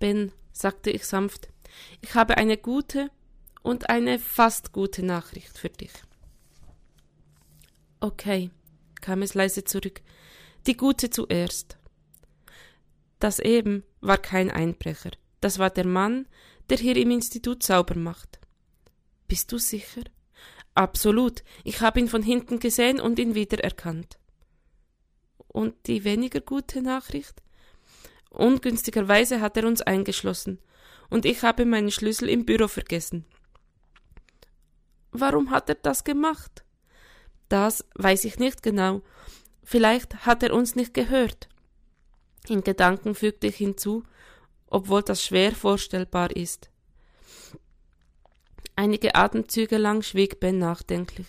Ben, sagte ich sanft, ich habe eine gute und eine fast gute Nachricht für dich. Okay, kam es leise zurück, die gute zuerst. Das eben war kein Einbrecher, das war der Mann, der hier im Institut sauber macht. Bist du sicher? Absolut, ich habe ihn von hinten gesehen und ihn wiedererkannt. Und die weniger gute Nachricht? Ungünstigerweise hat er uns eingeschlossen, und ich habe meinen Schlüssel im Büro vergessen. Warum hat er das gemacht? Das weiß ich nicht genau. Vielleicht hat er uns nicht gehört. In Gedanken fügte ich hinzu, obwohl das schwer vorstellbar ist. Einige Atemzüge lang schwieg Ben nachdenklich.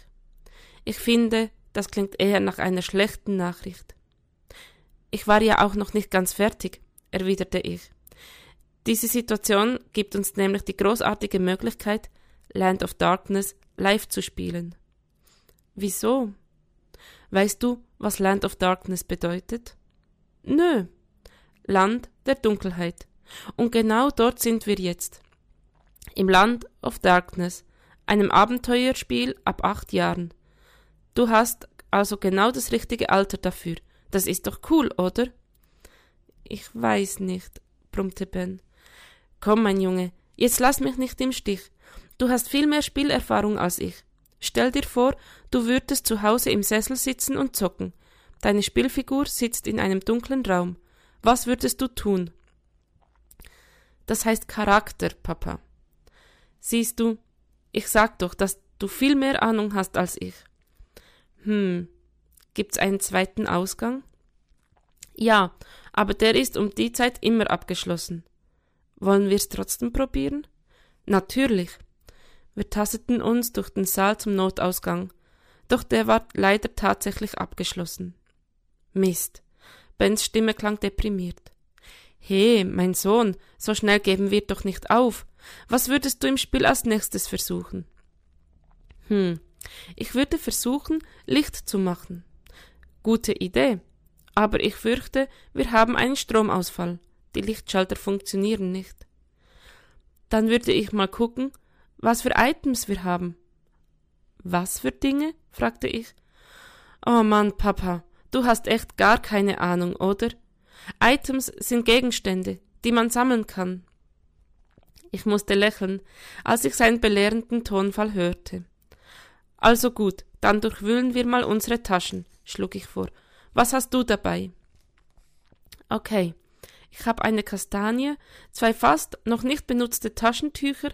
Ich finde, das klingt eher nach einer schlechten Nachricht. Ich war ja auch noch nicht ganz fertig, erwiderte ich. Diese Situation gibt uns nämlich die großartige Möglichkeit, Land of Darkness live zu spielen. Wieso? Weißt du, was Land of Darkness bedeutet? Nö. Land der Dunkelheit. Und genau dort sind wir jetzt. Im Land of Darkness, einem Abenteuerspiel ab acht Jahren. Du hast also genau das richtige Alter dafür. Das ist doch cool, oder? Ich weiß nicht, brummte Ben. Komm, mein Junge, jetzt lass mich nicht im Stich. Du hast viel mehr Spielerfahrung als ich. Stell dir vor, du würdest zu Hause im Sessel sitzen und zocken. Deine Spielfigur sitzt in einem dunklen Raum. Was würdest du tun? Das heißt Charakter, Papa. Siehst du, ich sag doch, dass du viel mehr Ahnung hast als ich. Hm, gibt's einen zweiten Ausgang? Ja, aber der ist um die Zeit immer abgeschlossen. Wollen wir's trotzdem probieren? Natürlich. Wir tasteten uns durch den Saal zum Notausgang, doch der war leider tatsächlich abgeschlossen. Mist. Bens Stimme klang deprimiert. He, mein Sohn, so schnell geben wir doch nicht auf. Was würdest du im Spiel als nächstes versuchen? Hm, ich würde versuchen, Licht zu machen. Gute Idee. Aber ich fürchte, wir haben einen Stromausfall. Die Lichtschalter funktionieren nicht. Dann würde ich mal gucken, was für Items wir haben. Was für Dinge? fragte ich. Oh Mann, Papa, du hast echt gar keine Ahnung, oder? Items sind Gegenstände, die man sammeln kann. Ich musste lächeln, als ich seinen belehrenden Tonfall hörte. Also gut, dann durchwühlen wir mal unsere Taschen, schlug ich vor. Was hast du dabei? Okay, ich habe eine Kastanie, zwei fast noch nicht benutzte Taschentücher,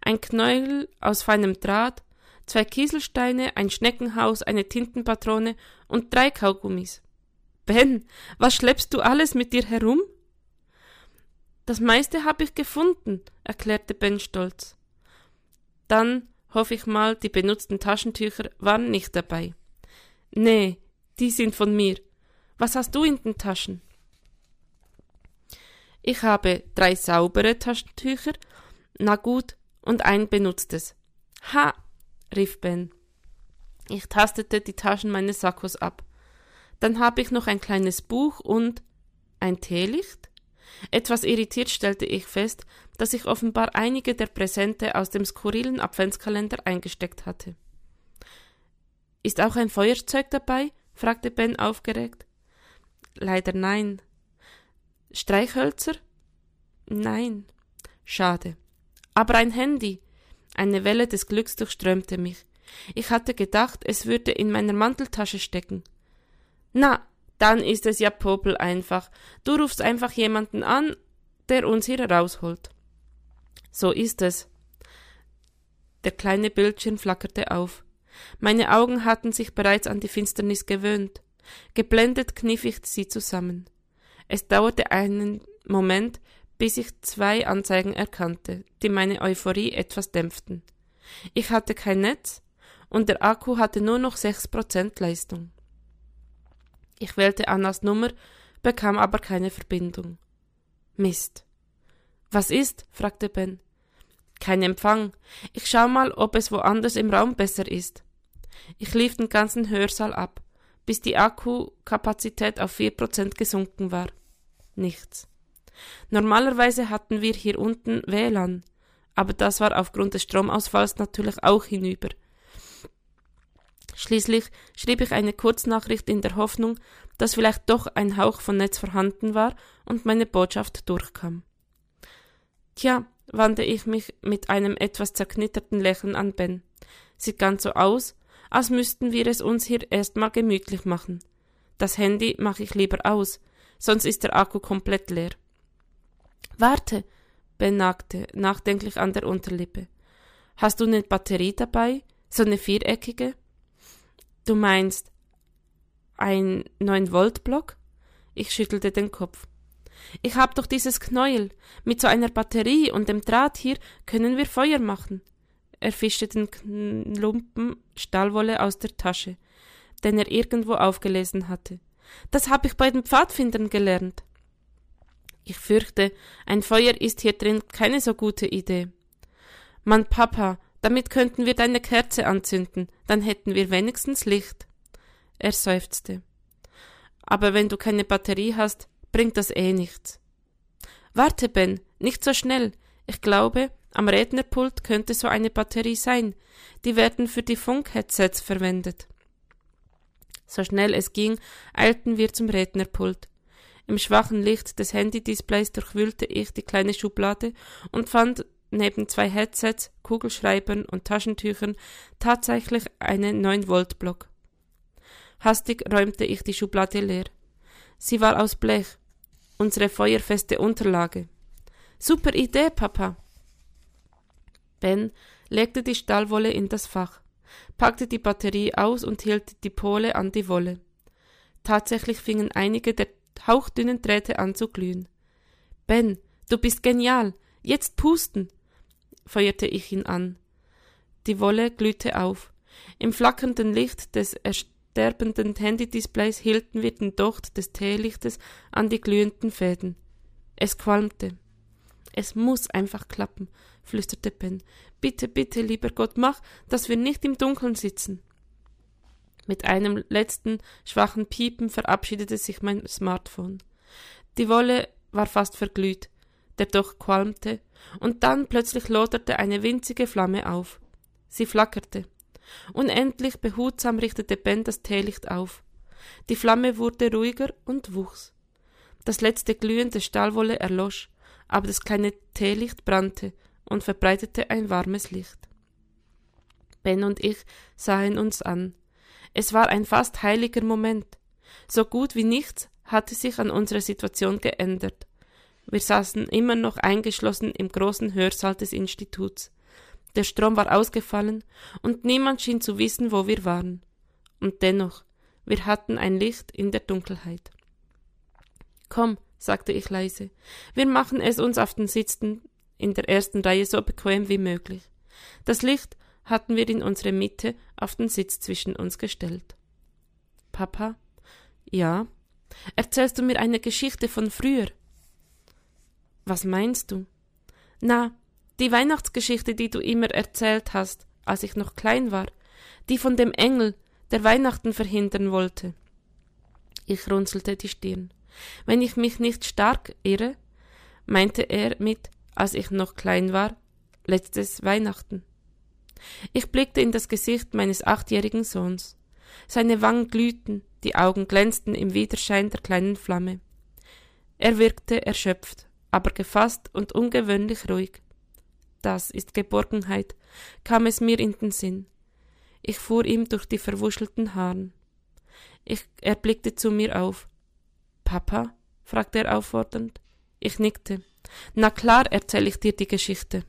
ein Knäuel aus feinem Draht, zwei Kieselsteine, ein Schneckenhaus, eine Tintenpatrone und drei Kaugummis. Ben, was schleppst du alles mit dir herum? Das meiste habe ich gefunden, erklärte Ben stolz. Dann hoffe ich mal, die benutzten Taschentücher waren nicht dabei. Nee, die sind von mir. Was hast du in den Taschen? Ich habe drei saubere Taschentücher, na gut, und ein benutztes. Ha, rief Ben. Ich tastete die Taschen meines Sakkos ab. Dann habe ich noch ein kleines Buch und ein Teelicht? Etwas irritiert stellte ich fest, dass ich offenbar einige der Präsente aus dem skurrilen Adventskalender eingesteckt hatte. Ist auch ein Feuerzeug dabei? Fragte Ben aufgeregt. Leider nein, Streichhölzer? Nein. Schade. Aber ein Handy. Eine Welle des Glücks durchströmte mich. Ich hatte gedacht, es würde in meiner Manteltasche stecken. Na, dann ist es ja Popel einfach. Du rufst einfach jemanden an, der uns hier rausholt. So ist es. Der kleine Bildschirm flackerte auf. Meine Augen hatten sich bereits an die Finsternis gewöhnt. Geblendet kniff ich sie zusammen. Es dauerte einen Moment, bis ich zwei Anzeigen erkannte, die meine Euphorie etwas dämpften. Ich hatte kein Netz und der Akku hatte nur noch sechs Prozent Leistung. Ich wählte Annas Nummer, bekam aber keine Verbindung. Mist. Was ist? fragte Ben. Kein Empfang. Ich schau mal, ob es woanders im Raum besser ist. Ich lief den ganzen Hörsaal ab, bis die Akkukapazität auf vier Prozent gesunken war nichts. Normalerweise hatten wir hier unten WLAN, aber das war aufgrund des Stromausfalls natürlich auch hinüber. Schließlich schrieb ich eine Kurznachricht in der Hoffnung, dass vielleicht doch ein Hauch von Netz vorhanden war und meine Botschaft durchkam. Tja, wandte ich mich mit einem etwas zerknitterten Lächeln an Ben. Sieht ganz so aus, als müssten wir es uns hier erstmal gemütlich machen. Das Handy mache ich lieber aus, sonst ist der Akku komplett leer. Warte, Ben nagte nachdenklich an der Unterlippe. Hast du eine Batterie dabei? So eine viereckige? Du meinst ein 9-Volt-Block? Ich schüttelte den Kopf. Ich hab doch dieses Knäuel. Mit so einer Batterie und dem Draht hier können wir Feuer machen. Er fischte den Klumpen Stahlwolle aus der Tasche, den er irgendwo aufgelesen hatte. Das hab ich bei den Pfadfindern gelernt. Ich fürchte, ein Feuer ist hier drin keine so gute Idee. Mann, Papa, damit könnten wir deine Kerze anzünden, dann hätten wir wenigstens Licht. Er seufzte. Aber wenn du keine Batterie hast, bringt das eh nichts. Warte, Ben, nicht so schnell. Ich glaube, am Rednerpult könnte so eine Batterie sein. Die werden für die Funkheadsets verwendet. So schnell es ging, eilten wir zum Rednerpult. Im schwachen Licht des Handydisplays durchwühlte ich die kleine Schublade und fand neben zwei Headsets, Kugelschreibern und Taschentüchern tatsächlich einen 9-Volt-Block. Hastig räumte ich die Schublade leer. Sie war aus Blech, unsere feuerfeste Unterlage. Super Idee, Papa. Ben legte die Stahlwolle in das Fach, packte die Batterie aus und hielt die Pole an die Wolle. Tatsächlich fingen einige der hauchdünnen Drähte an zu glühen. Ben, du bist genial. Jetzt pusten feuerte ich ihn an. Die Wolle glühte auf. Im flackernden Licht des ersterbenden Handydisplays hielten wir den Docht des Teelichtes an die glühenden Fäden. Es qualmte. Es muss einfach klappen, flüsterte Ben. Bitte, bitte, lieber Gott, mach, dass wir nicht im Dunkeln sitzen. Mit einem letzten schwachen Piepen verabschiedete sich mein Smartphone. Die Wolle war fast verglüht der doch qualmte, und dann plötzlich loderte eine winzige Flamme auf. Sie flackerte. Unendlich behutsam richtete Ben das Teelicht auf. Die Flamme wurde ruhiger und wuchs. Das letzte Glühen der Stahlwolle erlosch, aber das kleine Teelicht brannte und verbreitete ein warmes Licht. Ben und ich sahen uns an. Es war ein fast heiliger Moment. So gut wie nichts hatte sich an unserer Situation geändert. Wir saßen immer noch eingeschlossen im großen Hörsaal des Instituts. Der Strom war ausgefallen und niemand schien zu wissen, wo wir waren. Und dennoch, wir hatten ein Licht in der Dunkelheit. Komm, sagte ich leise, wir machen es uns auf den Sitzen in der ersten Reihe so bequem wie möglich. Das Licht hatten wir in unsere Mitte auf den Sitz zwischen uns gestellt. Papa? Ja. Erzählst du mir eine Geschichte von früher? Was meinst du? Na, die Weihnachtsgeschichte, die du immer erzählt hast, als ich noch klein war, die von dem Engel, der Weihnachten verhindern wollte. Ich runzelte die Stirn. Wenn ich mich nicht stark irre, meinte er mit, als ich noch klein war, letztes Weihnachten. Ich blickte in das Gesicht meines achtjährigen Sohns. Seine Wangen glühten, die Augen glänzten im Widerschein der kleinen Flamme. Er wirkte erschöpft aber gefasst und ungewöhnlich ruhig. Das ist Geborgenheit, kam es mir in den Sinn. Ich fuhr ihm durch die verwuschelten Haaren. Ich, er blickte zu mir auf. Papa? fragte er auffordernd. Ich nickte. Na klar erzähl ich dir die Geschichte.